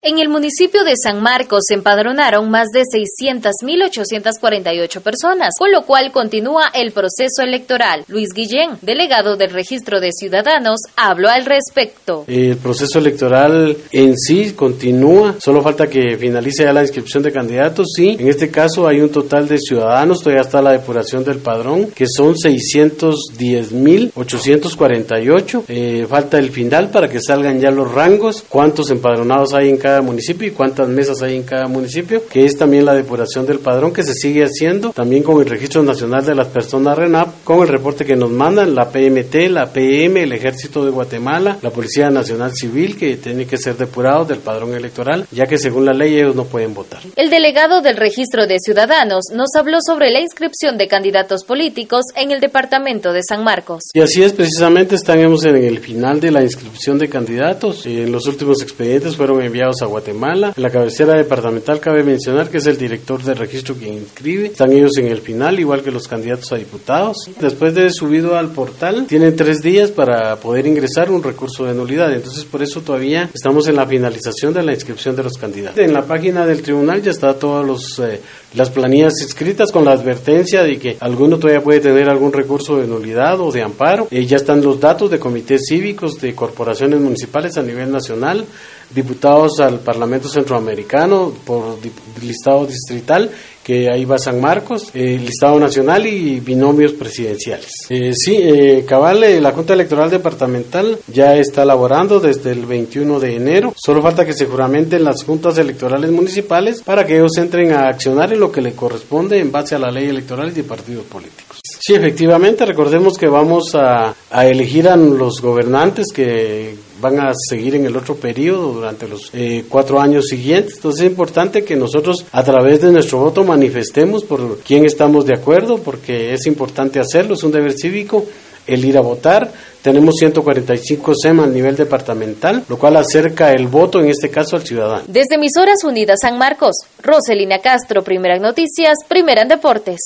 En el municipio de San Marcos se empadronaron más de 600.848 personas, con lo cual continúa el proceso electoral. Luis Guillén, delegado del Registro de Ciudadanos, habló al respecto. El proceso electoral en sí continúa, solo falta que finalice ya la inscripción de candidatos. Sí, en este caso hay un total de ciudadanos, todavía está la depuración del padrón, que son 610.848. Eh, falta el final para que salgan ya los rangos, cuántos empadronados hay en cada municipio y cuántas mesas hay en cada municipio, que es también la depuración del padrón que se sigue haciendo, también con el Registro Nacional de las Personas RENAP, con el reporte que nos mandan la PMT, la PM, el Ejército de Guatemala, la Policía Nacional Civil, que tiene que ser depurado del padrón electoral, ya que según la ley ellos no pueden votar. El delegado del Registro de Ciudadanos nos habló sobre la inscripción de candidatos políticos en el departamento de San Marcos. Y así es, precisamente estamos en el final de la inscripción de candidatos. En los últimos expedientes fueron enviados a Guatemala. En la cabecera departamental cabe mencionar que es el director del registro quien inscribe. Están ellos en el final, igual que los candidatos a diputados. Después de subido al portal, tienen tres días para poder ingresar un recurso de nulidad. Entonces, por eso todavía estamos en la finalización de la inscripción de los candidatos. En la página del tribunal ya está todas los, eh, las planillas inscritas con la advertencia de que alguno todavía puede tener algún recurso de nulidad o de amparo. Eh, ya están los datos de comités cívicos, de corporaciones municipales a nivel nacional, diputados al Parlamento Centroamericano por listado distrital, que ahí va San Marcos, el listado nacional y binomios presidenciales. Eh, sí, eh, cabal, eh, la Junta Electoral Departamental ya está laborando desde el 21 de enero. Solo falta que se juramenten las juntas electorales municipales para que ellos entren a accionar en lo que le corresponde en base a la ley electoral y de partidos políticos. Sí, efectivamente, recordemos que vamos a, a elegir a los gobernantes que van a seguir en el otro periodo durante los eh, cuatro años siguientes. Entonces es importante que nosotros a través de nuestro voto manifestemos por quién estamos de acuerdo, porque es importante hacerlo, es un deber cívico el ir a votar. Tenemos 145 SEM a nivel departamental, lo cual acerca el voto, en este caso, al ciudadano. Desde Emisoras Unidas San Marcos, Roselina Castro, Primera Noticias, Primera en Deportes.